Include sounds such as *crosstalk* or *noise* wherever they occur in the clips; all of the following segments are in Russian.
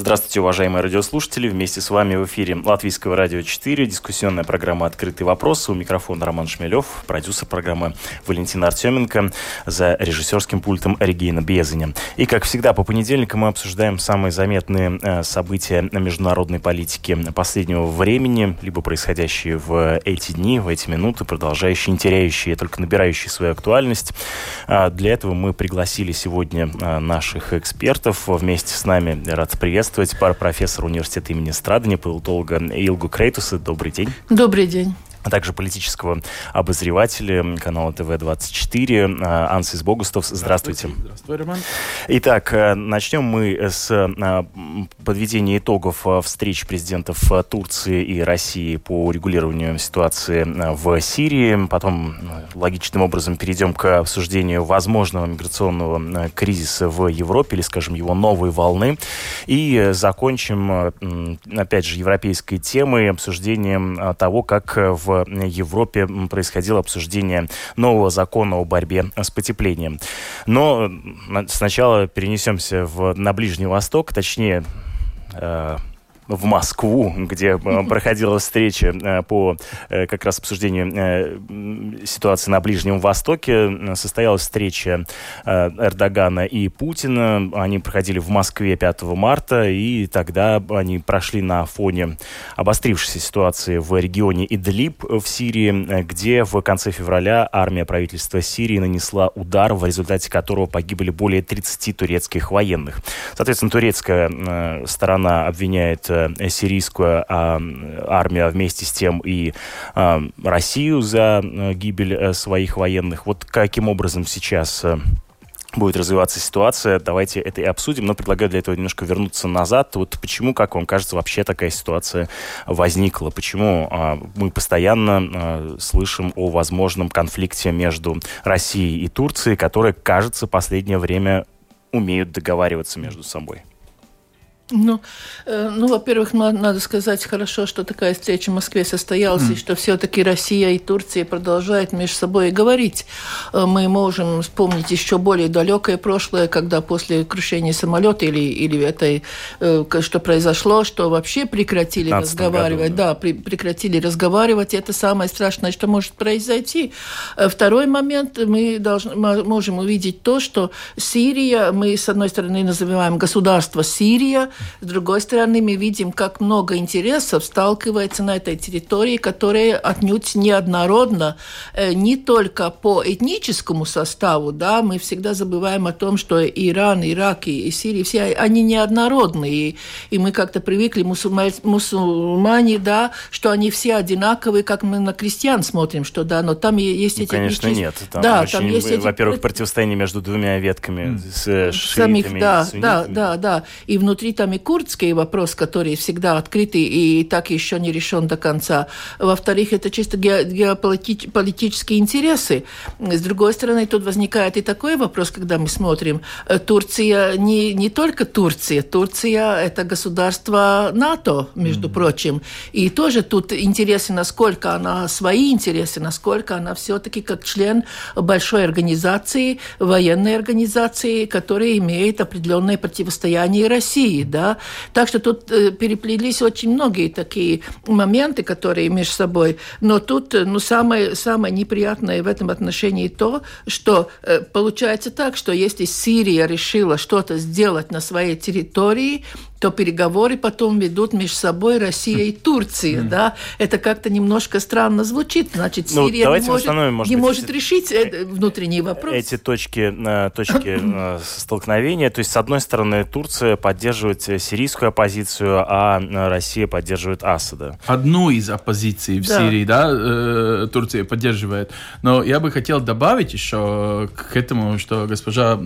Здравствуйте, уважаемые радиослушатели. Вместе с вами в эфире Латвийского радио 4, дискуссионная программа «Открытый вопрос». У микрофона Роман Шмелев, продюсер программы Валентина Артеменко, за режиссерским пультом Регина Безаня. И, как всегда, по понедельникам мы обсуждаем самые заметные э, события международной политики последнего времени, либо происходящие в эти дни, в эти минуты, продолжающие, теряющие, только набирающие свою актуальность. А для этого мы пригласили сегодня э, наших экспертов. Вместе с нами рад приветствовать приветствовать пар профессора университета имени Страдани, политолога Илгу Крейтуса. Добрый день. Добрый день а также политического обозревателя канала ТВ-24 а, Ансис Богустов. Здравствуйте. Здравствуй, Роман. Итак, э, начнем мы с э, подведения итогов э, встреч президентов Турции и России по урегулированию ситуации в Сирии. Потом логичным образом перейдем к обсуждению возможного миграционного кризиса в Европе, или, скажем, его новой волны. И закончим, опять же, европейской темой, обсуждением того, как в Европе происходило обсуждение нового закона о борьбе с потеплением. Но сначала перенесемся в, на Ближний Восток, точнее э, в Москву, где э, *laughs* проходила встреча э, по э, как раз обсуждению ситуации на Ближнем Востоке. Состоялась встреча Эрдогана и Путина. Они проходили в Москве 5 марта, и тогда они прошли на фоне обострившейся ситуации в регионе Идлиб в Сирии, где в конце февраля армия правительства Сирии нанесла удар, в результате которого погибли более 30 турецких военных. Соответственно, турецкая сторона обвиняет сирийскую а, армию, а вместе с тем и а, Россию за э, гибель э, своих военных. Вот каким образом сейчас будет развиваться ситуация. Давайте это и обсудим, но предлагаю для этого немножко вернуться назад. Вот почему, как вам кажется, вообще такая ситуация возникла? Почему а, мы постоянно а, слышим о возможном конфликте между Россией и Турцией, которые, кажется, последнее время умеют договариваться между собой? Ну, э, ну во-первых, надо сказать хорошо, что такая встреча в Москве состоялась, mm. и что все-таки Россия и Турция продолжают между собой говорить. Э, мы можем вспомнить еще более далекое прошлое, когда после крушения самолета или, или этой, э, что произошло, что вообще прекратили разговаривать. Году, да, да при, прекратили разговаривать. Это самое страшное, что может произойти. Второй момент, мы должны, можем увидеть то, что Сирия, мы с одной стороны называем государство Сирия, с другой стороны, мы видим, как много интересов сталкивается на этой территории, которая отнюдь неоднородна э, не только по этническому составу, да, мы всегда забываем о том, что Иран, Ирак и Сирия, все они неоднородны, и, мы как-то привыкли, мусульмане, мусульмане, да, что они все одинаковые, как мы на крестьян смотрим, что да, но там есть ну, эти... Конечно, этнические... нет. Там да, очень, там есть эти... Во-первых, противостояние между двумя ветками с шиитами Самих, да, да, да, да, и внутри там и курдский вопрос, который всегда открытый и так еще не решен до конца. Во-вторых, это чисто геополитические интересы. С другой стороны, тут возникает и такой вопрос, когда мы смотрим. Э, Турция не, не только Турция. Турция – это государство НАТО, между mm-hmm. прочим. И тоже тут интересы, насколько она свои интересы, насколько она все-таки как член большой организации, военной организации, которая имеет определенное противостояние России. Да? Да. Так что тут э, переплелись очень многие такие моменты, которые между собой. Но тут э, ну, самое, самое неприятное в этом отношении то, что э, получается так, что если Сирия решила что-то сделать на своей территории, то переговоры потом ведут между собой Россия и Турция, да? Это как-то немножко странно звучит. Значит, ну, Сирия не, может, может не быть, может решить э, внутренний вопрос. Эти точки, точки *coughs* столкновения, то есть, с одной стороны, Турция поддерживает сирийскую оппозицию, а Россия поддерживает Асада. Одну из оппозиций в да. Сирии, да, Турция поддерживает. Но я бы хотел добавить еще к этому, что госпожа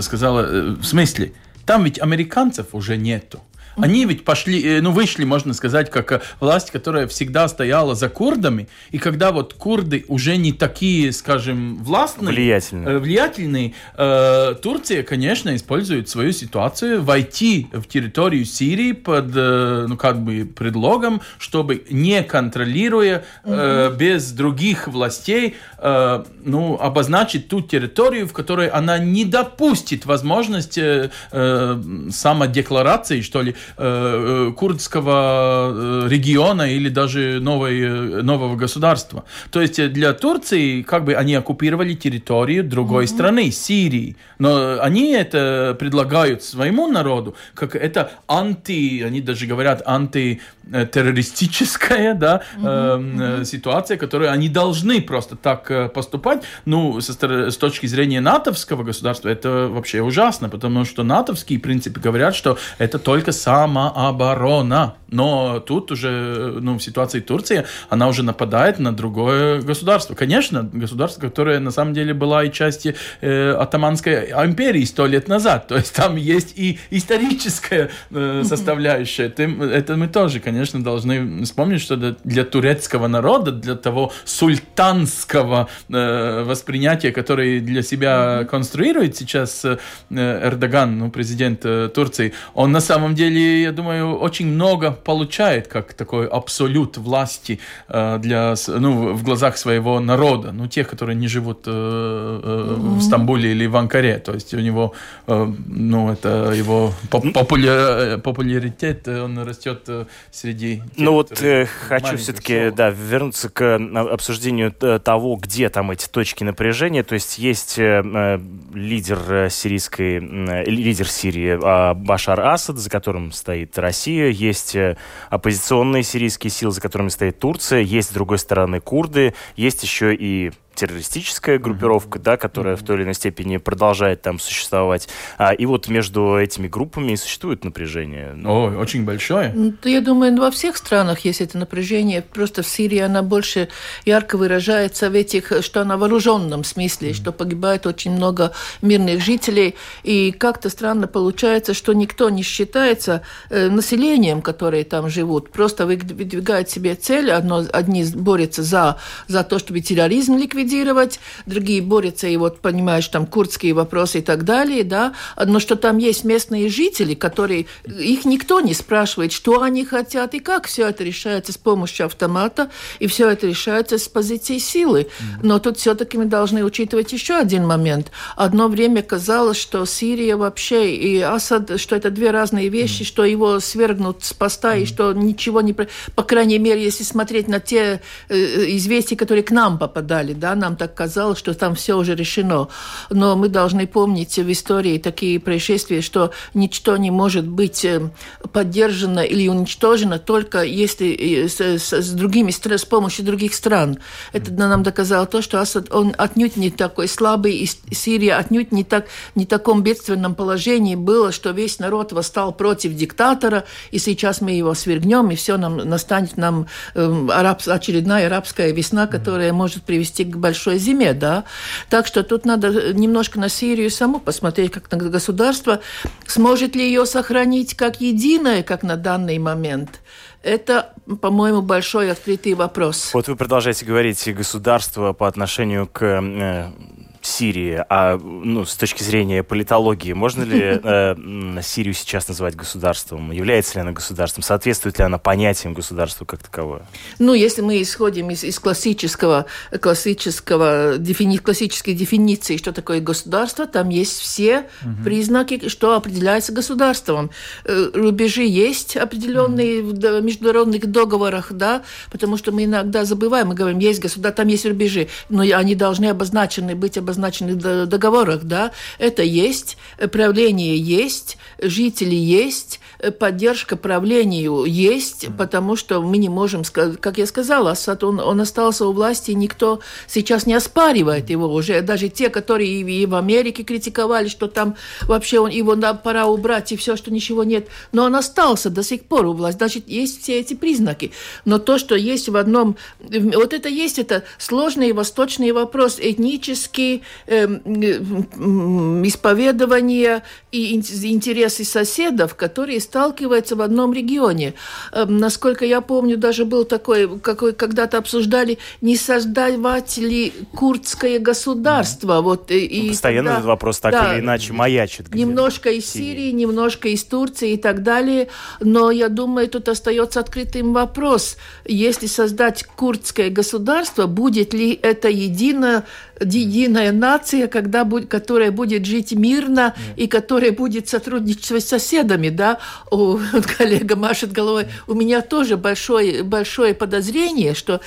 сказала, в смысле, там ведь американцев уже нету. Они ведь пошли, э, ну, вышли, можно сказать, как э, власть, которая всегда стояла за курдами, и когда вот курды уже не такие, скажем, властные, влиятельные, влиятельные э, Турция, конечно, использует свою ситуацию войти в территорию Сирии под, э, ну, как бы предлогом, чтобы не контролируя, э, без других властей, э, ну, обозначить ту территорию, в которой она не допустит возможности э, э, самодекларации, что ли, э, э курдского э, региона или даже новой, э, нового государства. То есть для Турции как бы они оккупировали территорию другой mm-hmm. страны, Сирии. Но они это предлагают своему народу, как это анти, они даже говорят антитеррористическая *laughs* да, mm-hmm. э, ситуация, которую они должны просто так поступать. Ну, со, с точки зрения натовского государства это вообще ужасно, потому что натовские принципы говорят, что это только самооборона. Но тут уже, ну, в ситуации Турции, она уже нападает на другое государство. Конечно, государство, которое на самом деле была и частью э, Атаманской империи сто лет назад. То есть там есть и историческая э, составляющая. Это мы тоже, конечно, должны вспомнить, что для турецкого народа, для того султанского э, воспринятия, которое для себя конструирует сейчас э, Эрдоган, ну, президент э, Турции, он на самом деле, я думаю, очень много получает как такой абсолют власти э, для, ну, в глазах своего народа, ну, тех, которые не живут э, э, в Стамбуле или в Анкаре, то есть у него, ну, это его популя... популяритет, он растет среди... Тех, ну, вот хочу все-таки, да, вернуться к обсуждению того, где там эти точки напряжения, то есть есть лидер сирийской, лидер Сирии э, Башар Асад, за которым стоит Россия, есть оппозиционные сирийские силы, за которыми стоит Турция, есть, с другой стороны, курды, есть еще и террористическая группировка, mm-hmm. да, которая mm-hmm. в той или иной степени продолжает там существовать. А, и вот между этими группами существует напряжение. Ну, О, очень большое. Ну, я думаю, во всех странах есть это напряжение. Просто в Сирии она больше ярко выражается в этих, что она в вооруженном смысле, mm-hmm. что погибает очень много мирных жителей. И как-то странно получается, что никто не считается э, населением, которые там живут. Просто выдвигает себе цель. Одно, одни борются за, за то, чтобы терроризм ликвидировать, ликвидировать, другие борются, и вот, понимаешь, там курдские вопросы и так далее, да, но что там есть местные жители, которые, их никто не спрашивает, что они хотят и как все это решается с помощью автомата, и все это решается с позиции силы. Но тут все-таки мы должны учитывать еще один момент. Одно время казалось, что Сирия вообще и Асад, что это две разные вещи, что его свергнут с поста, и что ничего не... По крайней мере, если смотреть на те э, известия, которые к нам попадали, да, нам так казалось, что там все уже решено. Но мы должны помнить в истории такие происшествия, что ничто не может быть э, поддержано или уничтожено только если э, с, с, с другими с помощью других стран. Это нам доказало то, что Асад он отнюдь не такой слабый, и Сирия отнюдь не так не таком бедственном положении было, что весь народ восстал против диктатора, и сейчас мы его свергнем, и все нам настанет нам э, араб, очередная арабская весна, которая может привести к большой зиме, да. Так что тут надо немножко на Сирию саму посмотреть, как государство, сможет ли ее сохранить как единое, как на данный момент. Это, по-моему, большой открытый вопрос. Вот вы продолжаете говорить государство по отношению к э, Сирии, а ну, с точки зрения политологии, можно ли *laughs* э, Сирию сейчас называть государством? Является ли она государством? Соответствует ли она понятиям государства как таковое? Ну, если мы исходим из, из классического, классического дефини, классической дефиниции, что такое государство, там есть все угу. признаки, что определяется государством. Э, рубежи есть определенные угу. в международных договорах, да, потому что мы иногда забываем, мы говорим, есть государство, там есть рубежи, но они должны обозначены быть обозначены обозначенных договорах, да, это есть, правление есть, жители есть, поддержка правлению есть, потому что мы не можем, как я сказала, Асад, он, он остался у власти, никто сейчас не оспаривает его уже. Даже те, которые и в Америке критиковали, что там вообще он, его да, пора убрать, и все, что ничего нет. Но он остался до сих пор у власти. Значит, есть все эти признаки. Но то, что есть в одном... Вот это есть, это сложный восточный вопрос, этнический, э, исповедования и интересы соседов, которые сталкиваются в одном регионе. Э, насколько я помню, даже был такой, какой когда-то обсуждали, не создавать ли курдское государство. Вот, и, ну, Постоянно тогда, этот вопрос так да, или иначе маячит. Немножко из Сирии, немножко из Турции и так далее. Но я думаю, тут остается открытым вопрос. Если создать курдское государство, будет ли это едино единая нация, когда, которая будет жить мирно и которая будет сотрудничать с соседами, да, у, коллега машет головой, у меня тоже большое, большое подозрение, что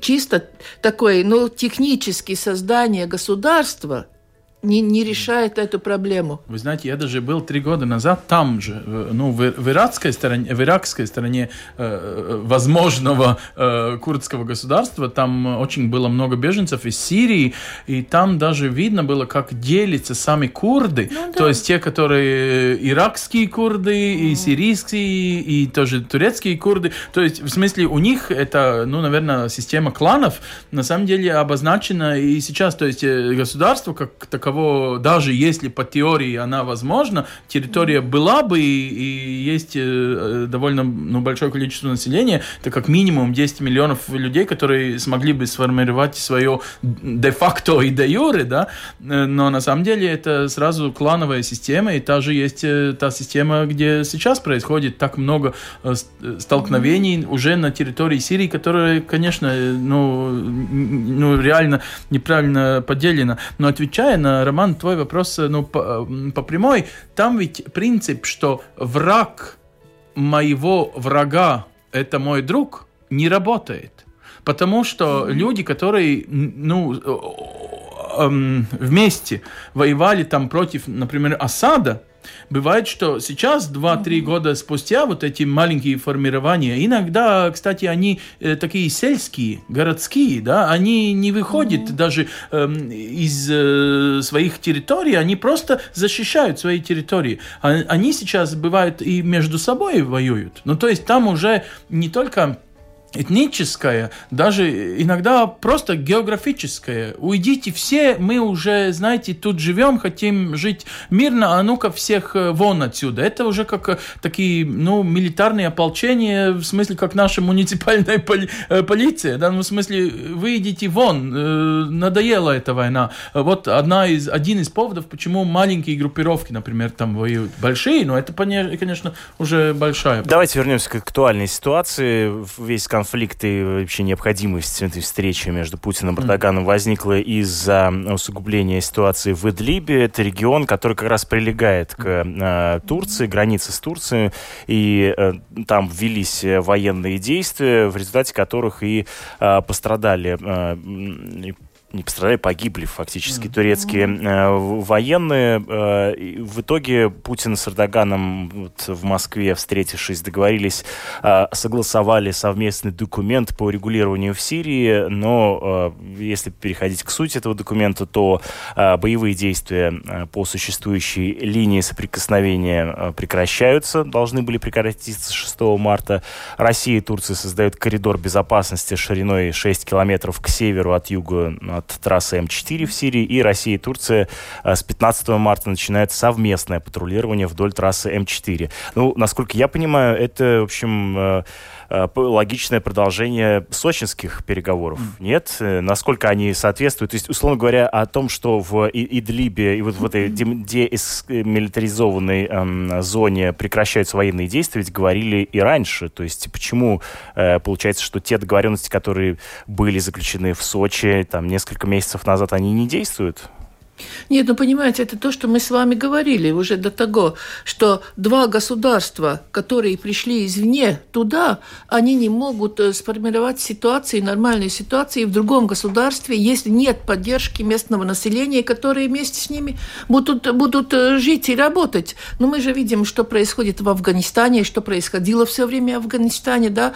чисто такое, ну, техническое создание государства – не, не решает эту проблему. Вы знаете, я даже был три года назад там же, ну, в, в иракской стороне, в иракской стороне э, э, возможного э, курдского государства, там очень было много беженцев из Сирии, и там даже видно было, как делятся сами курды, ну, да. то есть те, которые иракские курды, и сирийские, и тоже турецкие курды, то есть в смысле у них это, ну, наверное, система кланов, на самом деле обозначена и сейчас, то есть э, государство как таковое кого, даже если по теории она возможна, территория была бы и, и есть э, довольно ну, большое количество населения, это как минимум 10 миллионов людей, которые смогли бы сформировать свое де-факто и де-юре, да, э, но на самом деле это сразу клановая система, и та же есть э, та система, где сейчас происходит так много столкновений уже на территории Сирии, которая, конечно, ну, ну реально неправильно поделена. Но отвечая на Роман, твой вопрос э, ну, по, по прямой. Там ведь принцип, что враг моего врага – это мой друг, не работает. Потому что люди, которые ну, эм, вместе воевали там против, например, Асада, Бывает, что сейчас, 2-3 года спустя, вот эти маленькие формирования, иногда, кстати, они э, такие сельские, городские, да, они не выходят mm-hmm. даже э, из э, своих территорий, они просто защищают свои территории. А, они сейчас, бывают, и между собой воюют. Ну, то есть там уже не только этническое, даже иногда просто географическое. Уйдите все, мы уже, знаете, тут живем, хотим жить мирно, а ну-ка всех э, вон отсюда. Это уже как э, такие, ну, милитарные ополчения, в смысле, как наша муниципальная поли э, полиция, да, ну, в смысле, вы идите вон, надоела эта война. Вот одна из, один из поводов, почему маленькие группировки, например, там воюют. Большие, но это, конечно, уже большая. Давайте вернемся к актуальной ситуации. Весь конфликт и вообще необходимость этой встречи между Путиным и Эрдоганом возникла из-за усугубления ситуации в Идлибе. Это регион, который как раз прилегает к э, Турции, границе с Турцией, и э, там ввелись военные действия, в результате которых и э, пострадали э, не пострадали, погибли фактически mm-hmm. турецкие э, военные. Э, в итоге Путин с Эрдоганом вот, в Москве, встретившись, договорились, э, согласовали совместный документ по регулированию в Сирии, но э, если переходить к сути этого документа, то э, боевые действия э, по существующей линии соприкосновения э, прекращаются, должны были прекратиться 6 марта. Россия и Турция создают коридор безопасности шириной 6 километров к северу от юга от трассы М4 в Сирии, и Россия и Турция э, с 15 марта начинают совместное патрулирование вдоль трассы М4. Ну, насколько я понимаю, это, в общем, э, логичное продолжение сочинских переговоров. Mm. Нет? Насколько они соответствуют? То есть, условно говоря, о том, что в Идлибе и вот в этой демилитаризованной эм, зоне прекращаются военные действия, ведь говорили и раньше. То есть, почему э, получается, что те договоренности, которые были заключены в Сочи там несколько несколько месяцев назад, они не действуют? Нет, ну понимаете, это то, что мы с вами говорили уже до того, что два государства, которые пришли извне туда, они не могут э, сформировать ситуации, нормальные ситуации в другом государстве, если нет поддержки местного населения, которые вместе с ними будут, будут э, жить и работать. Но мы же видим, что происходит в Афганистане, что происходило все время в Афганистане, да,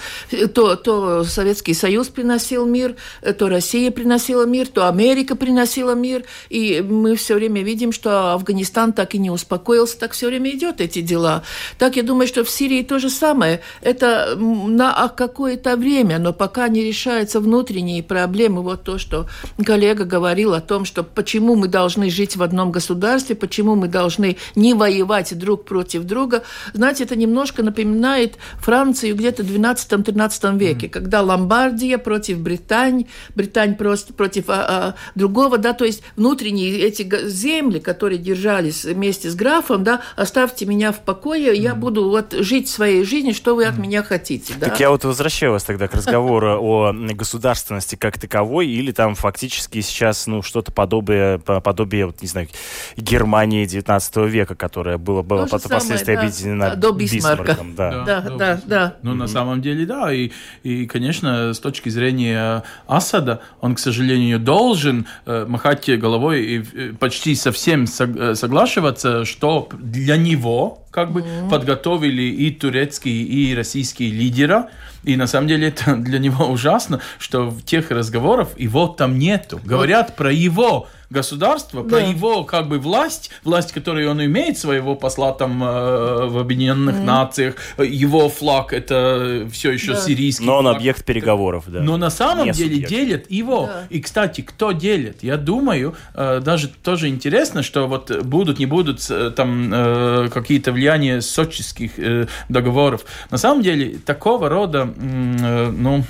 то, то Советский Союз приносил мир, то Россия приносила мир, то Америка приносила мир, и мы все время видим, что Афганистан так и не успокоился, так все время идет эти дела. Так я думаю, что в Сирии то же самое. Это на какое-то время, но пока не решаются внутренние проблемы, вот то, что коллега говорил о том, что почему мы должны жить в одном государстве, почему мы должны не воевать друг против друга. Знаете, это немножко напоминает Францию где-то в 12-13 веке, mm. когда Ломбардия против Британии, Британь просто против а, а, другого, да, то есть внутренние эти земли, которые держались вместе с графом, да, оставьте меня в покое, mm. я буду вот жить своей жизнью, что вы от меня хотите. Да? Так я вот возвращаю вас тогда к *laughs* разговору о государственности как таковой, или там фактически сейчас, ну, что-то подобие, подобие, вот, не знаю, Германии 19 века, которая была, была впоследствии да, объединена до Бисмарком. Да, да, да. да, да. Ну, на самом деле, да, и, и, конечно, с точки зрения Асада, он, к сожалению, должен э, махать головой и почти совсем э, соглашиваться, что для него как бы mm-hmm. подготовили и турецкие, и российские лидера. И на самом деле это *laughs* для него ужасно, что в тех разговорах его там нету. Говорят вот. про его государство, да. про его как бы власть, власть, которую он имеет, своего посла там э, в Объединенных mm. Нациях, его флаг это все еще да. сирийский. Но он флаг. объект переговоров, да. Но на самом Не деле субъект. делят его. Да. И, кстати, кто делит? Я думаю, э, даже тоже интересно, что вот будут, не будут э, там э, какие-то влияния сочинских э, договоров. На самом деле такого рода, э, ну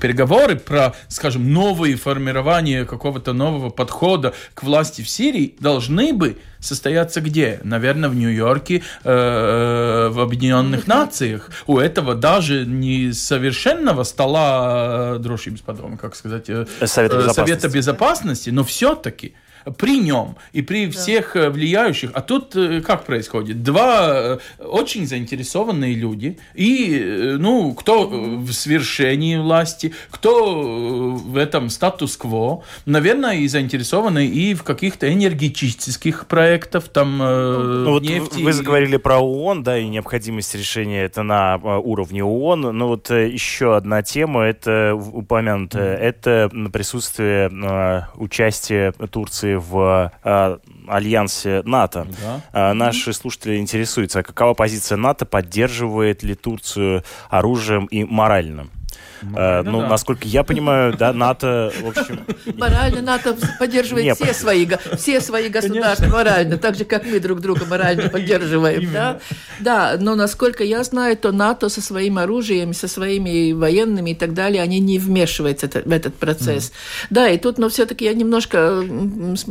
переговоры про, скажем, новые формирование какого-то нового подхода к власти в Сирии должны бы состояться где? Наверное, в Нью-Йорке, э, в Объединенных Нациях. У этого даже не совершенного стола, э, дружим с как сказать, э, Совета безопасности, Совета безопасности но все-таки при нем и при всех да. Э, влияющих. А тут э, как происходит? Два э, очень заинтересованные люди, и, ну, кто в свершении власти, кто в этом статус-кво, наверное, и заинтересованы и в каких-то энергетических проектах, там, ну, вот нефти. Вы заговорили про ООН, да, и необходимость решения это на уровне ООН, но вот еще одна тема, это упомянутая, mm. это присутствие участия Турции в э, альянсе НАТО. Да. Э, наши слушатели интересуются, а какова позиция НАТО, поддерживает ли Турцию оружием и моральным? Э, ну, да. насколько я понимаю, да, НАТО, в общем... *laughs* Морально НАТО поддерживает Нет. все свои, все свои государства Конечно. морально, так же, как мы друг друга морально поддерживаем. Да? да, но насколько я знаю, то НАТО со своим оружием, со своими военными и так далее, они не вмешиваются в этот процесс. Mm. Да, и тут, но все-таки я немножко,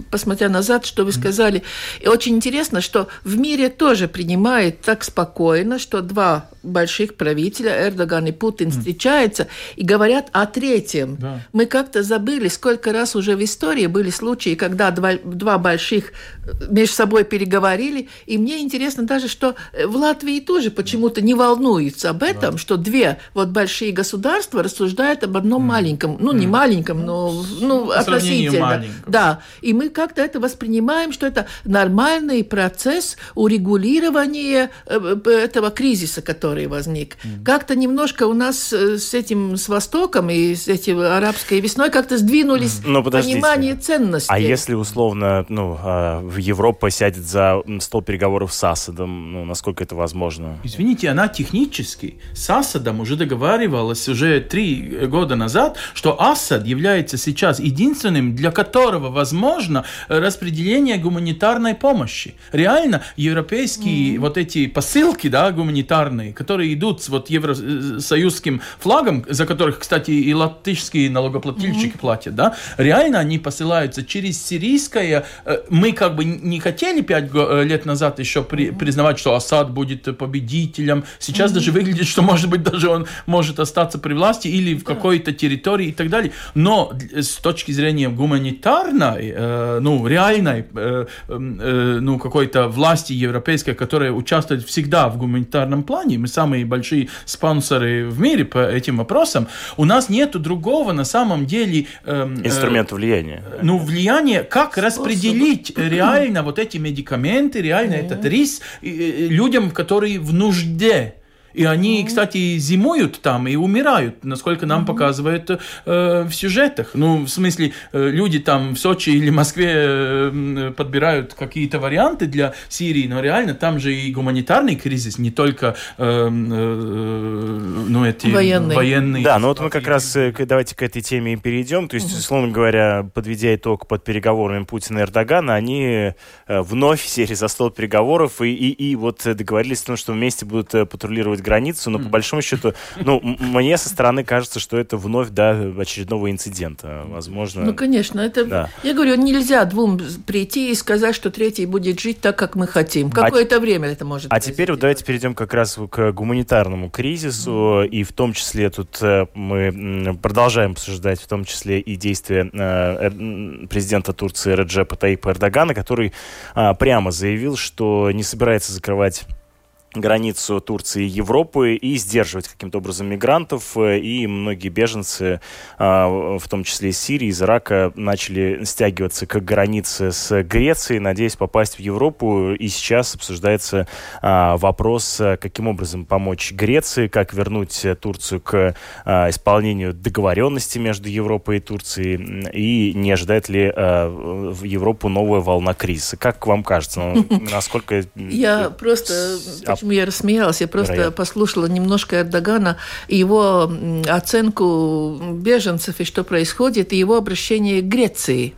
посмотря назад, что вы сказали, и очень интересно, что в мире тоже принимает так спокойно, что два больших правителя, Эрдоган и Путин, встречаются, и говорят о третьем. Да. Мы как-то забыли, сколько раз уже в истории были случаи, когда два, два больших э, между собой переговорили. И мне интересно даже, что э, в Латвии тоже почему-то не волнуются об этом, да. что две вот большие государства рассуждают об одном mm. маленьком, ну не mm. маленьком, но ну, относительно. Да, и мы как-то это воспринимаем, что это нормальный процесс урегулирования э, этого кризиса, который возник. Mm. Как-то немножко у нас с этим с Востоком и с этим арабской весной как-то сдвинулись Но понимание ценностей. А если условно ну, а, в Европа сядет за стол переговоров с Асадом, ну, насколько это возможно? Извините, она технически с Асадом уже договаривалась уже три года назад, что Асад является сейчас единственным, для которого возможно распределение гуманитарной помощи. Реально, европейские mm-hmm. вот эти посылки, да, гуманитарные, которые идут с вот евросоюзским флагом, за которых, кстати, и латышские налогоплательщики mm-hmm. платят, да, реально они посылаются через сирийское. Э, мы как бы не хотели пять э, лет назад еще при, признавать, что Асад будет победителем. Сейчас mm-hmm. даже выглядит, что, может быть, даже он может остаться при власти или в какой-то территории и так далее. Но с точки зрения гуманитарной, э, ну, реальной, э, э, ну, какой-то власти европейской, которая участвует всегда в гуманитарном плане, мы самые большие спонсоры в мире по этим вопросам, вопросом, у нас нет другого на самом деле... Э, Инструмента влияния. Ну, влияние, как Способ. распределить реально вот эти медикаменты, реально mm-hmm. этот риск людям, которые в нужде. И они, кстати, зимуют там и умирают, насколько нам показывают э, в сюжетах. Ну, в смысле, э, люди там в Сочи или Москве э, подбирают какие-то варианты для Сирии, но реально там же и гуманитарный кризис, не только э, э, ну, эти Военный. военные. Да, ну вот мы как раз э, к- давайте к этой теме и перейдем. То есть, условно говоря, подведя итог под переговорами Путина и Эрдогана, они э, вновь сели за стол переговоров и, и, и вот э, договорились о том, что вместе будут э, патрулировать границу, но по большому счету, ну, мне со стороны кажется, что это вновь до очередного инцидента. Возможно, Ну, конечно, это... Да. Я говорю, нельзя двум прийти и сказать, что третий будет жить так, как мы хотим. Какое-то время это может А теперь вот давайте перейдем как раз к гуманитарному кризису, и в том числе тут э, мы продолжаем обсуждать в том числе и действия э, м, президента Турции Реджепа Таипа Эрдогана, который а, прямо заявил, что не собирается закрывать границу Турции и Европы и сдерживать каким-то образом мигрантов. э, И многие беженцы, а, в том числе из Сирии, из Ирака, начали стягиваться к границе с Грецией, надеясь попасть в Европу. И сейчас обсуждается а, вопрос, а, каким образом помочь Греции, как вернуть Турцию к исполнению договоренности между Европой и Турцией, и не ожидает ли в Европу новая волна кризиса. Как вам кажется, ну, *laughs* насколько... Я просто, почему я рассмеялась, я просто Вероятно. послушала немножко Эрдогана, и его оценку беженцев и что происходит, и его обращение к Греции. И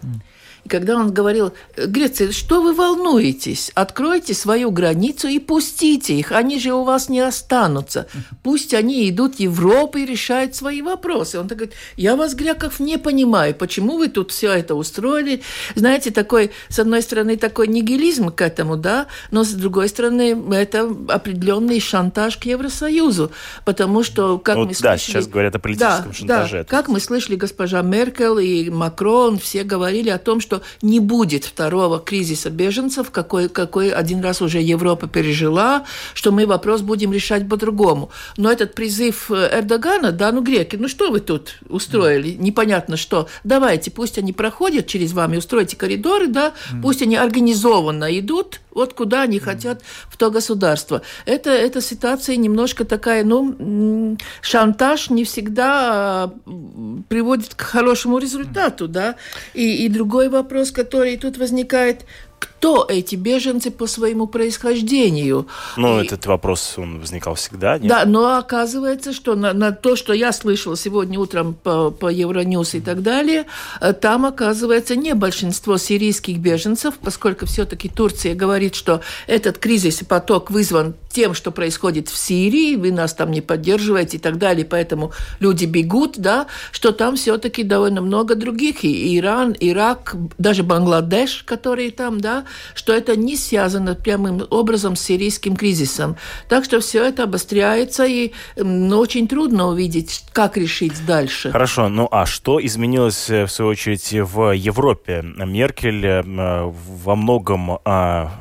когда он говорил, Греция, что вы волнуетесь? Откройте свою границу и пустите их. Они же у вас не останутся. Пусть они идут в Европу и решают свои вопросы. Он так говорит, я вас, греков, не понимаю, почему вы тут все это устроили. Знаете, такой, с одной стороны, такой нигилизм к этому, да, но с другой стороны, это определенный шантаж к Евросоюзу. Потому что, как Ну, мы да, слышали- сейчас говорят о политическом да, шантаже. Да, как мы слышали, госпожа Меркель и Макрон все говорили о том, что не будет второго кризиса беженцев, какой, какой один раз уже Европа пережила, что мы вопрос будем решать по-другому. Но этот призыв э, Эрдогана, да, ну, греки, ну что вы тут устроили, непонятно что, давайте, пусть они проходят через вами, устройте коридоры, да, пусть они организованно идут, вот куда они хотят, в то государство. Это, эта ситуация немножко такая, ну, шантаж не всегда м, приводит к хорошему результату, да. И, и другой вопрос, который тут возникает, кто эти беженцы по своему происхождению? Ну, И- этот вопрос, он возникал всегда, нет? да, но оказывается, что на, на то, что я слышала сегодня утром по, по Евроньюз и так далее, э, там оказывается не большинство сирийских беженцев, поскольку все-таки Турция говорит, что этот кризис и поток вызван тем, что происходит в Сирии, вы нас там не поддерживаете и так далее, поэтому люди бегут, да, что там все-таки довольно много других, и Иран, Ирак, даже Бангладеш, которые там, да, что это не связано прямым образом с сирийским кризисом. Так что все это обостряется, и ну, очень трудно увидеть, как решить дальше. Хорошо, ну а что изменилось, э, в свою очередь, в Европе? Меркель э, м, во многом, а,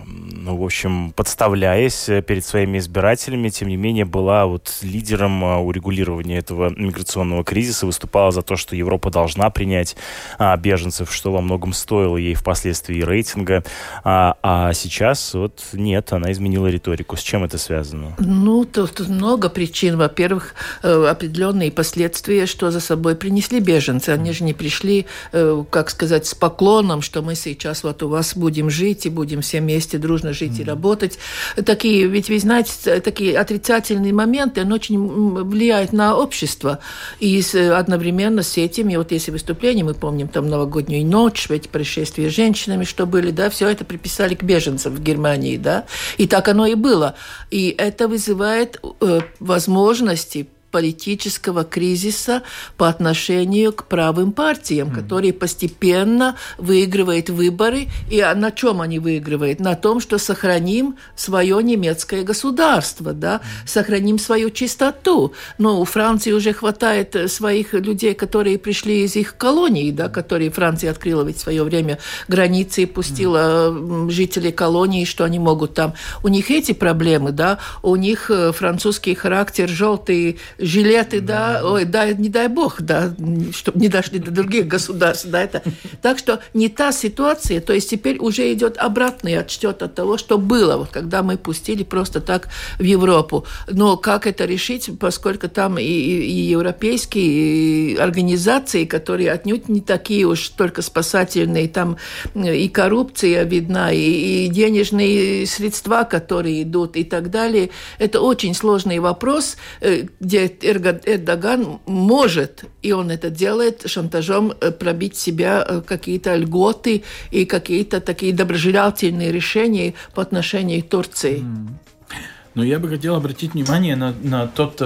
ну, в общем, подставляясь э, перед своими избирателями, тем не менее, была вот лидером а, урегулирования этого миграционного кризиса, выступала за то, что Европа должна принять а, беженцев, что во многом стоило ей впоследствии рейтинга. А, а сейчас вот нет, она изменила риторику. С чем это связано? Ну, тут, много причин. Во-первых, э, определенные последствия, что за собой принесли беженцы. Они же не пришли, э, как сказать, с поклоном, что мы сейчас вот у вас будем жить и будем все вместе дружно жить и работать. Такие, ведь вы знаете, такие отрицательные моменты, они очень влияют на общество. И с- одновременно с этим, и вот если выступление, мы помним там новогоднюю ночь, эти происшествия с женщинами, что были, да, все это приписали к беженцам в Германии, да, и так оно и было. И это вызывает э, возможности политического кризиса по отношению к правым партиям, которые постепенно выигрывают выборы. И а на чем они выигрывают? На том, что сохраним свое немецкое государство, да? сохраним свою чистоту. Но у Франции уже хватает э, своих людей, которые пришли из их колоний, да? которые Франция открыла ведь в свое время границы и пустила м, жителей колонии, что они могут там. У них эти проблемы, да, у них э, французский характер, желтые жилеты, да, ой, да, не дай бог, да, чтобы не дошли до других государств, да, это. Так что не та ситуация, то есть теперь уже идет обратный отсчет от того, что было, вот когда мы пустили просто так в Европу. Но как это решить, поскольку там и, и европейские организации, которые отнюдь не такие уж только спасательные, там и коррупция видна, и, и денежные средства, которые идут и так далее. Это очень сложный вопрос, э, где Эрдоган может, и он это делает, шантажом э, пробить себя э, какие-то льготы и какие-то такие доброжелательные решения по отношению к Турции. Но я бы хотел обратить внимание на, на тот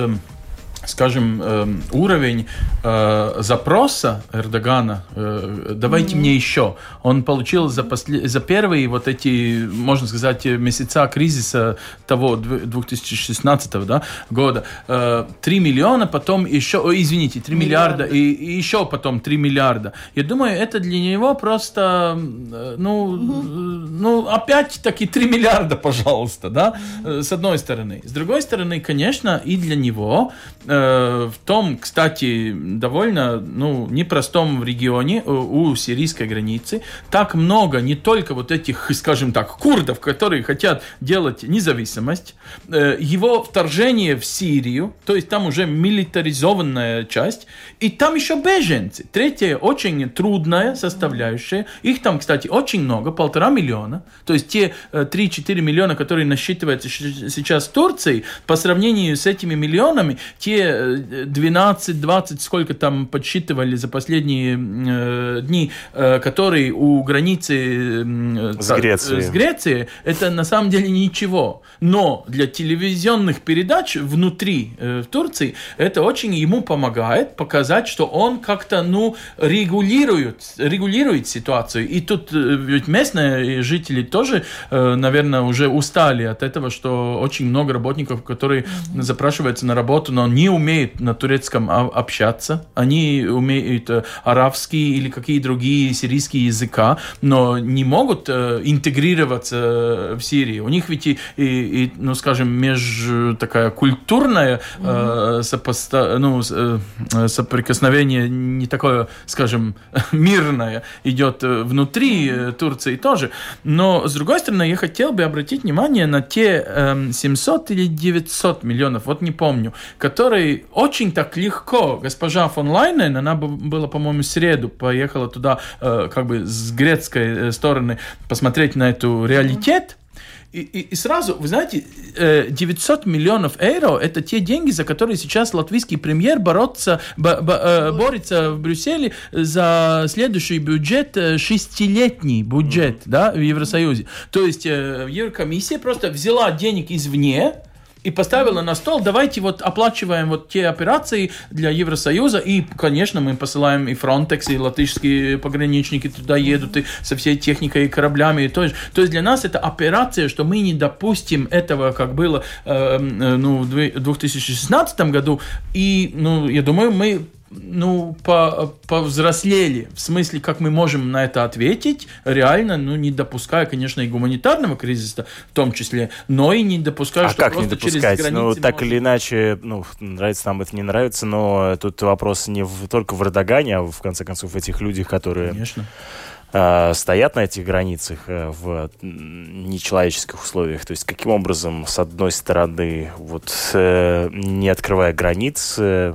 скажем, эм, уровень э, запроса Эрдогана, э, давайте mm-hmm. мне еще. Он получил за, после, за первые вот эти, можно сказать, месяца кризиса того 2016 да, года э, 3 миллиона, потом еще, о, извините, 3 миллиарда, миллиарда и, и еще потом 3 миллиарда. Я думаю, это для него просто, э, ну, mm-hmm. ну опять-таки 3 миллиарда, пожалуйста, да, mm-hmm. с одной стороны. С другой стороны, конечно, и для него Э, в том, кстати, довольно ну, непростом регионе э, у сирийской границы так много не только вот этих, скажем так, курдов, которые хотят делать независимость, э, его вторжение в Сирию, то есть там уже милитаризованная часть, и там еще беженцы. Третья очень трудная составляющая. Их там, кстати, очень много, полтора миллиона. То есть те 3-4 миллиона, которые насчитываются сейчас в Турции, по сравнению с этими миллионами, те 12-20, сколько там подсчитывали за последние э, дни, э, которые у границы э, с, Грецией. с Грецией, это на самом деле ничего. Но для телевизионных передач внутри э, в Турции это очень ему помогает показать, что он как-то ну, регулирует, регулирует ситуацию. И тут э, ведь местные жители тоже, э, наверное, уже устали от этого, что очень много работников, которые запрашиваются на работу, но не умеют на турецком общаться, они умеют э, арабский или какие другие сирийские языка, но не могут э, интегрироваться э, в Сирии. У них ведь и, и, и ну, скажем, меж такая культурная mm-hmm. сопоста... ну, соприкосновение не такое, скажем, *laughs* мирное идет внутри Турции тоже. Но, с другой стороны, я хотел бы обратить внимание на те 700 эм, или 900 миллионов, вот не помню, которые которой очень так легко. Госпожа фон Лайнен, она была, по-моему, в среду, поехала туда э, как бы с грецкой э, стороны посмотреть на эту реалитет, и, и, и сразу, вы знаете, 900 э, миллионов евро – это те деньги, за которые сейчас латвийский премьер бороться, бо, бо, борется в Брюсселе за следующий бюджет, шестилетний бюджет да, в Евросоюзе. То есть Еврокомиссия просто взяла денег извне, и поставила на стол, давайте вот оплачиваем вот те операции для Евросоюза, и, конечно, мы посылаем и Frontex, и латышские пограничники туда едут, и со всей техникой и кораблями. И то, есть, то есть для нас это операция, что мы не допустим этого, как было э, э ну, в 2016 году, и, ну, я думаю, мы ну, по, повзрослели, в смысле, как мы можем на это ответить, реально, ну, не допуская, конечно, и гуманитарного кризиса в том числе, но и не допуская, а что как не допускать? Ну, так можем... или иначе, ну, нравится нам это, не нравится, но тут вопрос не в, только в Эрдогане, а в конце концов в этих людях, которые... Конечно а, стоят на этих границах э, в нечеловеческих условиях. То есть каким образом, с одной стороны, вот э, не открывая границ, э,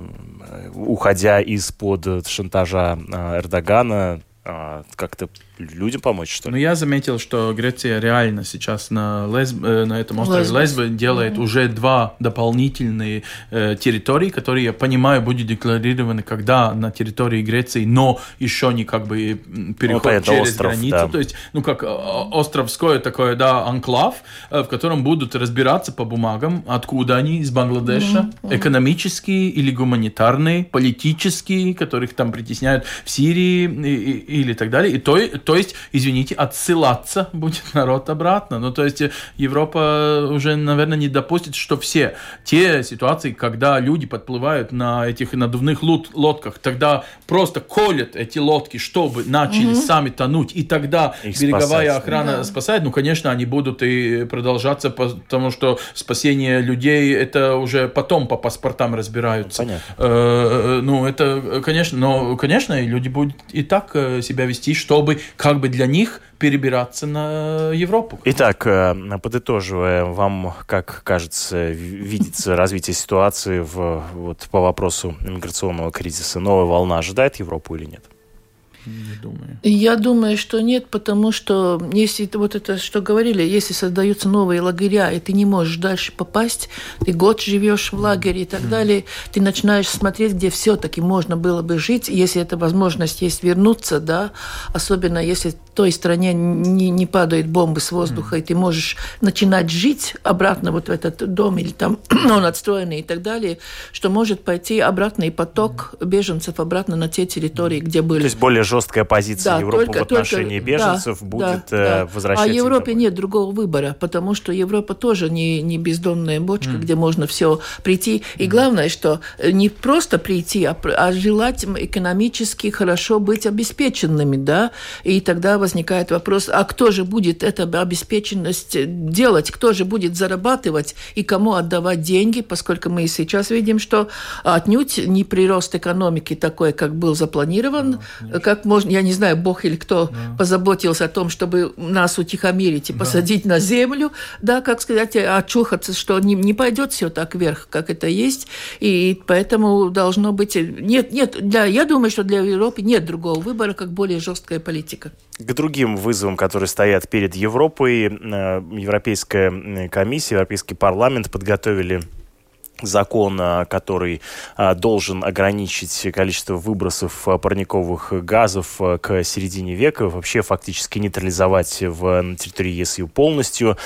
уходя из-под шантажа а, Эрдогана, а, как-то людям помочь, что ли? Ну, я заметил, что Греция реально сейчас на, Лесб... Э, на этом острове Лесбос. Лесбо делает mm-hmm. уже два дополнительные э, территории, которые, я понимаю, будут декларированы, когда на территории Греции, но еще не как бы переход ну, через остров, границу. Да. То есть, ну, как э, островское такое, да, анклав, э, в котором будут разбираться по бумагам, откуда они, из Бангладеша, mm-hmm. экономические или гуманитарные, политические, которых там притесняют в Сирии и, и, или так далее. И то, то есть, извините, отсылаться будет народ обратно. Ну, то есть Европа уже, наверное, не допустит, что все те ситуации, когда люди подплывают на этих надувных лодках, тогда просто колят эти лодки, чтобы начали угу. сами тонуть, и тогда Их береговая спасать. охрана да. спасает. Ну, конечно, они будут и продолжаться, потому что спасение людей это уже потом по паспортам разбираются. Ну, понятно. Э, ну, это, конечно, но, конечно, люди будут и так э, себя вести, чтобы как бы для них перебираться на Европу. Итак, э, подытоживая, вам, как кажется, видится развитие ситуации в, вот, по вопросу миграционного кризиса? Новая волна ожидает Европу или нет? Не думаю. Я думаю, что нет, потому что если вот это, что говорили, если создаются новые лагеря, и ты не можешь дальше попасть, ты год живешь в лагере и так mm. далее, ты начинаешь смотреть, где все-таки можно было бы жить, если эта возможность есть вернуться, да, особенно если в той стране не, не падают бомбы с воздуха, mm. и ты можешь начинать жить обратно вот в этот дом, или там *clears throat* он отстроенный и так далее, что может пойти обратный поток беженцев обратно на те территории, где были. То есть более жесткая позиция да, Европы только, в отношении только, беженцев да, будет да, э, возвращать. А Европе нет другого выбора, потому что Европа тоже не, не бездонная бочка, mm. где можно все прийти. И mm. главное, что не просто прийти, а, а желать экономически хорошо быть обеспеченными, да, и тогда возникает вопрос, а кто же будет эту обеспеченность делать, кто же будет зарабатывать и кому отдавать деньги, поскольку мы сейчас видим, что отнюдь не прирост экономики такой, как был запланирован, mm, как можно, я не знаю, Бог или кто да. позаботился о том, чтобы нас утихомирить и да. посадить на землю, да, как сказать, очухаться, что не, не пойдет все так вверх, как это есть, и поэтому должно быть... Нет, нет, для, я думаю, что для Европы нет другого выбора, как более жесткая политика. К другим вызовам, которые стоят перед Европой, э, Европейская комиссия, Европейский парламент подготовили закон, а, который а, должен ограничить количество выбросов а, парниковых газов к середине века, вообще фактически нейтрализовать в, территории ЕСЮ полностью.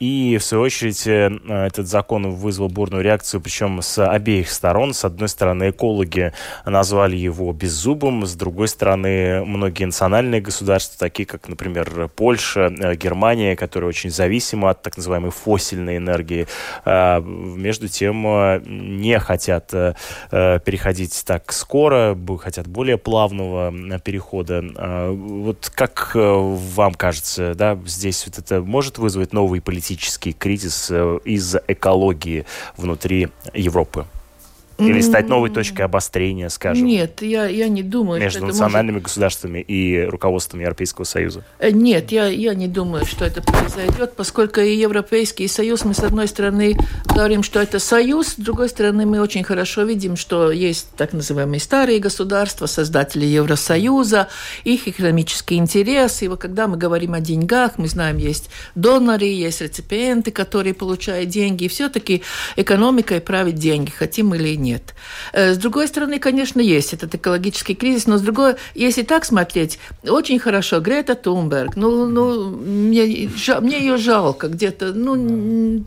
И, в свою очередь, э, этот закон вызвал бурную реакцию, причем с обеих сторон. С одной стороны, экологи назвали его беззубым, с другой стороны, многие национальные государства, такие как, например, Польша, э, Германия, которые очень зависимы от так называемой фосильной энергии, между тем э, не хотят э, э, переходить так скоро, хотят более плавного перехода. Вот как вам кажется, да, здесь вот это может вызвать новый политический кризис из-за экологии внутри Европы? Или стать новой точкой обострения, скажем? Нет, я, я не думаю, между что национальными может... государствами и руководством Европейского Союза. Э, нет, я, я не думаю, что это произойдет, поскольку и Европейский Союз, мы с одной стороны говорим, что это союз, с другой стороны мы очень хорошо видим, что есть так называемые старые государства, создатели Евросоюза, их экономические интересы. И вот когда мы говорим о деньгах, мы знаем, есть доноры, есть реципиенты, которые получают деньги, и все-таки экономикой правит деньги, хотим или нет нет. Э, с другой стороны, конечно, есть этот экологический кризис, но с другой, если так смотреть, очень хорошо, Грета Тунберг, ну, ну мне, мне ее жалко где-то, ну,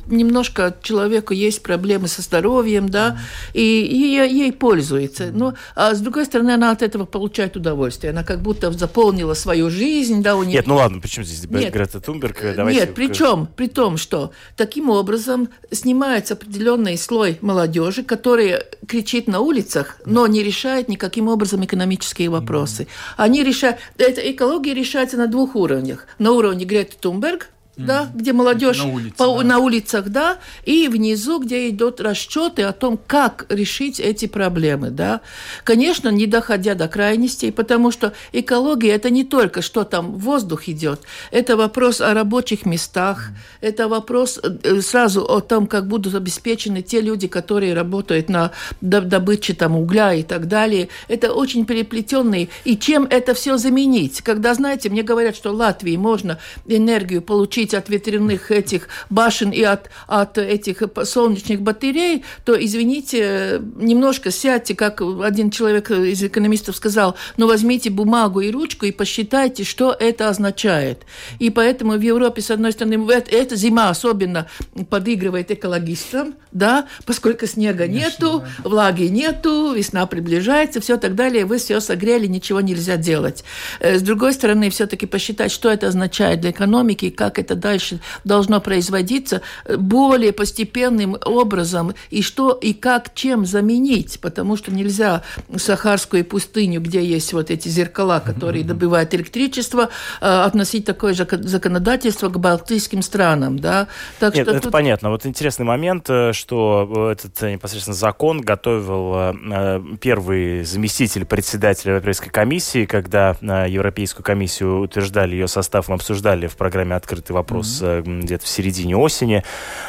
немножко человеку есть проблемы со здоровьем, да, и, и ей пользуется. Но, а с другой стороны, она от этого получает удовольствие. Она как будто заполнила свою жизнь, да, у нее... Нет, ну ладно, почему здесь нет, Грета Тунберг? Э, давайте... Нет, причем, при том, что таким образом снимается определенный слой молодежи, которые кричит на улицах, но не решает никаким образом экономические вопросы. Они решают... Эта экология решается на двух уровнях. На уровне Греты Да, где молодежь на, улице, по, да. на улицах, да, и внизу, где идут расчеты о том, как решить эти проблемы, да. Конечно, не доходя до крайностей, потому что экология это не только что там воздух идет, это вопрос о рабочих местах, mm. это вопрос э, сразу о том, как будут обеспечены те люди, которые работают на добыче там угля и так далее. Это очень переплетенные. И чем это все заменить? Когда, знаете, мне говорят, что в Латвии можно энергию получить отключить от ветряных этих башен и от, от этих солнечных батарей, то, извините, немножко сядьте, как один человек из экономистов сказал, но возьмите бумагу и ручку и посчитайте, что это означает. И поэтому в Европе, с одной стороны, эта зима особенно подыгрывает экологистам, да, поскольку снега Конечно, нету, да. влаги нету, весна приближается, все так далее, вы все согрели, ничего нельзя делать. Э, с другой стороны, все-таки посчитать, что это означает для экономики, как это дальше должно производиться э, более постепенным образом, и что и как чем заменить, потому что нельзя Сахарскую пустыню, где есть вот эти зеркала, которые добывают электричество, э, относить такое же законодательство к балтийским странам, да. Так Нет, что это тут... понятно. Вот интересный момент, что этот непосредственно закон готовил первый заместитель председателя Европейской комиссии, когда Европейскую комиссию утверждали ее состав, мы обсуждали в программе «Открытый вопрос» mm-hmm. где-то в середине осени.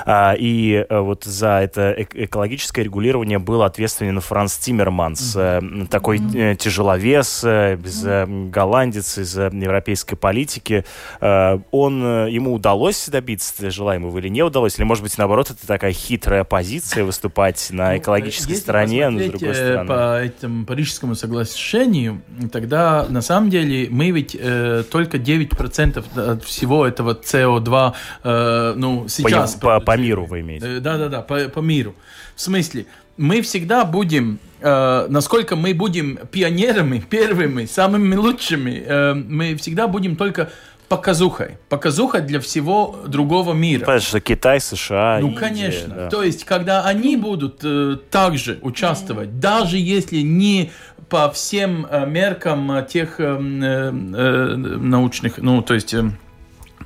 А, и э, вот за это экологическое регулирование был ответственен Франц Тиммерманс, mm-hmm. такой mm-hmm. тяжеловес, без mm-hmm. голландец из европейской политики. Он, ему удалось добиться желаемого или не удалось? Или, может быть, наоборот, это такая хитрая позиция выступать на ну, экологической Если стороне, но с другой стороны? по этому Парижскому соглашению, тогда на самом деле мы ведь э, только 9% от всего этого СО2 э, ну, сейчас... По, по, по миру вы имеете? Э, да-да-да, по, по миру. В смысле, мы всегда будем, э, насколько мы будем пионерами, *laughs* первыми, самыми лучшими, э, мы всегда будем только показухой. Показуха для всего другого мира. Понятно, что Китай, США, Ну, Индия, конечно. Да. То есть, когда они будут э, также участвовать, даже если не по всем э, меркам э, тех э, э, научных, ну, то есть... Э,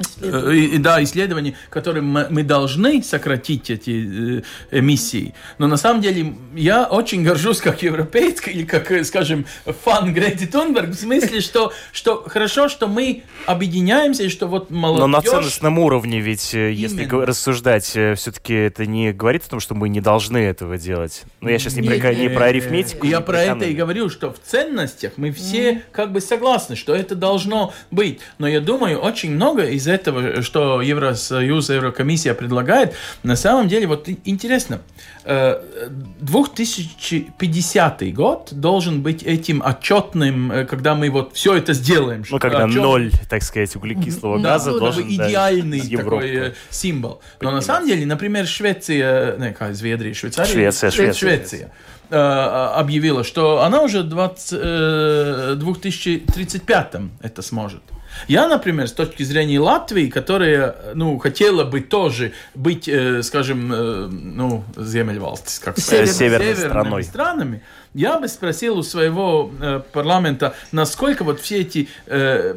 Исследования. Да, исследования, которые мы должны сократить эти э, эмиссии. Но на самом деле я очень горжусь как европеец или как, э, скажем, фан Грети Тунберг, в смысле, что, что хорошо, что мы объединяемся, и что вот молодежь... Но на ценностном уровне ведь, э, если Именно. рассуждать, все-таки это не говорит о том, что мы не должны этого делать. Но ну, я сейчас не, Нет, про, не про арифметику. Я про это и говорю, что в ценностях мы все mm. как бы согласны, что это должно быть. Но я думаю, очень много из этого, что Евросоюз, Еврокомиссия предлагает, на самом деле, вот интересно, 2050 э, год должен быть этим отчетным, э, когда мы вот все это сделаем. Ну, когда отчет... ноль, так сказать, углекислого да, газа ну, должен идеальный да, такой э, символ. Но на самом деле, например, Швеция, не, как Швеция, Швейцария, Швеция, Швеция, Швеция объявила, что она уже 20, 2035 это сможет. Я, например, с точки зрения Латвии, которая, ну, хотела бы тоже быть, э, скажем, э, ну, земельвалстис, как сказать, северной, северными страной. странами, я бы спросил у своего э, парламента, насколько вот все эти э,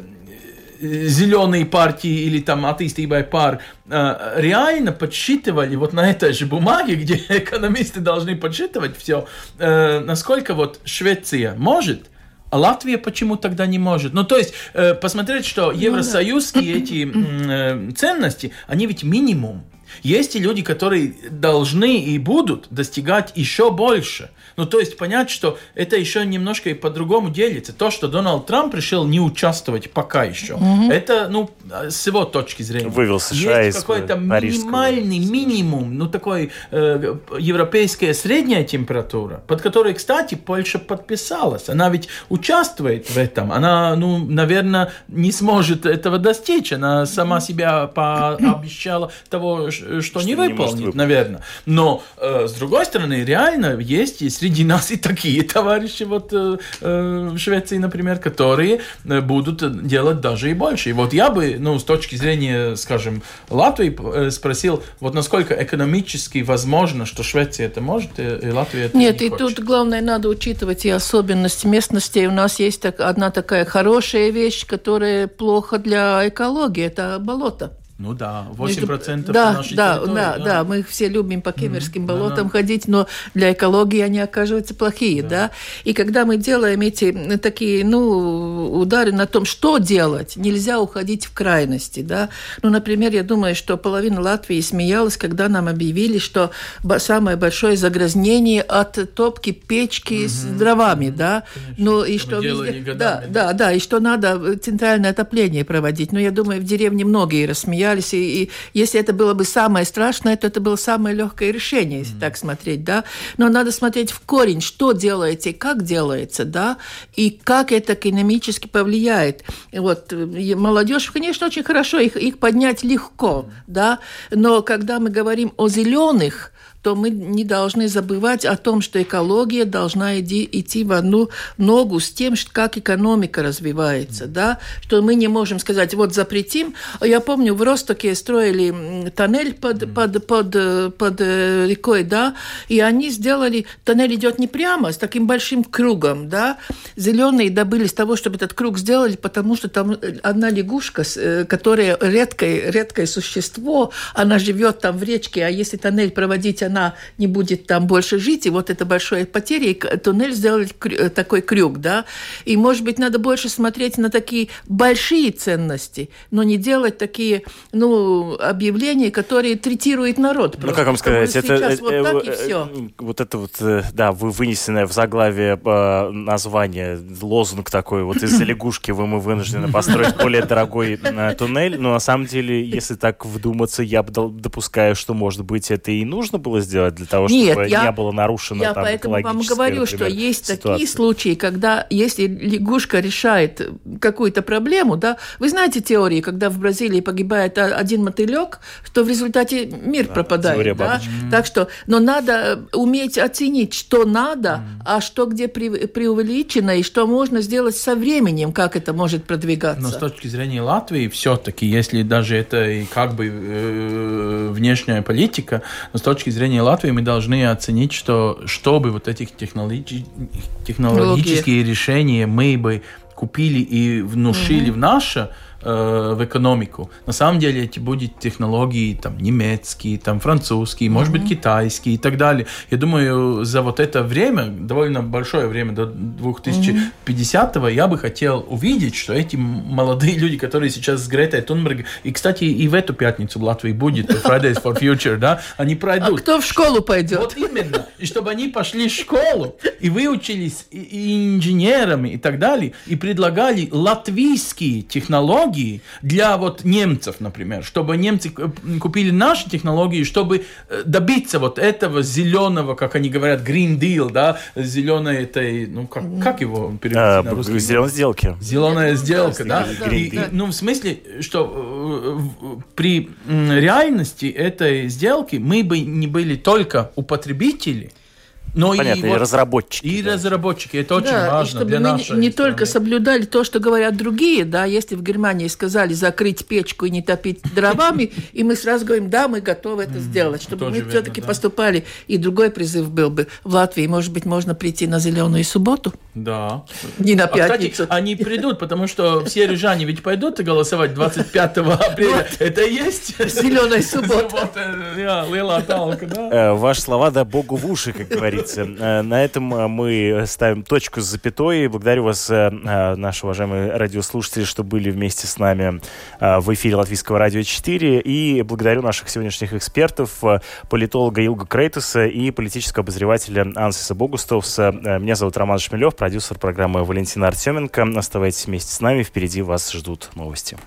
зеленые партии или там атеистибай пар э, реально подсчитывали вот на этой же бумаге, где *laughs* экономисты должны подсчитывать все, э, насколько вот Швеция может а Латвия почему тогда не может? Ну, то есть, э, посмотреть, что евросоюзские эти э, ценности, они ведь минимум. Есть и люди, которые должны и будут достигать еще больше. Ну, то есть понять, что это еще немножко и по-другому делится. То, что Дональд Трамп решил не участвовать пока еще, mm-hmm. это, ну, с его точки зрения. Вывел США Есть какой-то минимальный минимум, ну, такой э, европейская средняя температура, под которой, кстати, Польша подписалась. Она ведь участвует в этом. Она, ну, наверное, не сможет этого достичь. Она сама себя пообещала того, что, что не выполнит, наверное. Но, э, с другой стороны, реально есть и среди нас и такие *laughs* товарищи вот э, э, в Швеции, например, которые э, будут делать даже и больше. И вот я бы, ну, с точки зрения, скажем, Латвии э, спросил, вот насколько экономически возможно, что Швеция это может, э, и Латвия это Нет, не и хочет. тут главное надо учитывать и особенности местности. У нас есть так, одна такая хорошая вещь, которая плохо для экологии, это болото. Ну да, 8% Между... да, нашей да, да, да, да, мы все любим по кемерским mm-hmm. болотам да, ходить, но для экологии они оказываются плохие, да. да. И когда мы делаем эти такие, ну, удары на том, что делать, нельзя уходить в крайности, да. Ну, например, я думаю, что половина Латвии смеялась, когда нам объявили, что самое большое загрязнение от топки печки mm-hmm. с дровами, да. Конечно. Ну, и что везде... да, да, да, и что надо центральное отопление проводить. Но я думаю, в деревне многие рассмеялись боялись. И, и если это было бы самое страшное, то это было самое легкое решение, если mm-hmm. так смотреть, да. Но надо смотреть в корень, что делается и как делается, да, и как это экономически повлияет. Вот молодежь, конечно, очень хорошо, их, их поднять легко, да, но когда мы говорим о зеленых, то мы не должны забывать о том, что экология должна иди, идти в одну ногу с тем, как экономика развивается, да, что мы не можем сказать, вот запретим. Я помню, в Ростоке строили тоннель под, под, под, под э, рекой, да, и они сделали, тоннель идет не прямо, с таким большим кругом, да, зеленые добылись того, чтобы этот круг сделали, потому что там одна лягушка, э, которая редкое, редкое существо, она живет там в речке, а если тоннель проводить, она она не будет там больше жить, и вот это большая потеря, и туннель сделать э, такой крюк, да, и, может быть, надо больше смотреть на такие большие ценности, но не делать такие, ну, объявления, которые третируют народ. Ну, как вам сказать, это, это, вот, так э, все. вот это вот, э, да, вы вынесенное в заглавие э, название, лозунг такой, вот из-за *clears throat* лягушки вы мы вынуждены построить более дорогой э, туннель, но на самом деле, если так вдуматься, я допускаю, что, может быть, это и нужно было сделать для того, Нет, чтобы я, не было нарушено Я там, поэтому вам говорю, например, что есть ситуация. такие случаи, когда если лягушка решает какую-то проблему, да, вы знаете теории, когда в Бразилии погибает один мотылек, что в результате мир да, пропадает. Да? Так что, но надо уметь оценить, что надо, mm. а что где преувеличено, и что можно сделать со временем, как это может продвигаться. Но с точки зрения Латвии, все-таки, если даже это и как бы э, внешняя политика, но с точки зрения зрения Латвии мы должны оценить, что чтобы вот этих технологи... технологические Логия. решения мы бы купили и внушили угу. в наше э, в экономику. На самом деле эти будут технологии там немецкие, там французские, mm-hmm. может быть китайские и так далее. Я думаю, за вот это время, довольно большое время до 2050-го, mm-hmm. я бы хотел увидеть, что эти молодые люди, которые сейчас с Гретой Тунберг, и, кстати, и в эту пятницу в Латвии будет Fridays for Future, да, они пройдут. А кто в школу пойдет? Вот именно. И чтобы они пошли в школу и выучились и инженерами и так далее, и предлагали латвийские технологии, технологии для вот немцев, например, чтобы немцы купили наши технологии, чтобы э, добиться вот этого зеленого, как они говорят, Green Deal, да, зеленой этой, ну как, как его перевести а, на русский? Зеленой сделки. Зеленая сделка, да. И, и, ну, в смысле, что э, при реальности этой сделки мы бы не были только у потребителей, но ну, Понятно, и, вот, разработчики. И да. разработчики, это очень да, важно чтобы для мы нашей не, не только соблюдали то, что говорят другие, да, если в Германии сказали закрыть печку и не топить дровами, и мы сразу говорим, да, мы готовы это сделать, чтобы мы все-таки поступали. И другой призыв был бы в Латвии, может быть, можно прийти на зеленую субботу? Да. Не на пятницу. А, кстати, они придут, потому что все рижане ведь пойдут голосовать 25 *laughs* апреля. Это и есть зеленая суббота. Э, ваши слова, да, Богу в уши, как говорится. Э, на этом э, мы ставим точку с запятой. Благодарю вас, э, наши уважаемые радиослушатели, что были вместе с нами в эфире Латвийского радио 4. И благодарю наших сегодняшних экспертов, политолога Илга Крейтуса и политического обозревателя Ансиса Богустовса. Меня зовут Роман Шмелев, продюсер программы Валентина Артеменко. Оставайтесь вместе с нами. Впереди вас ждут новости.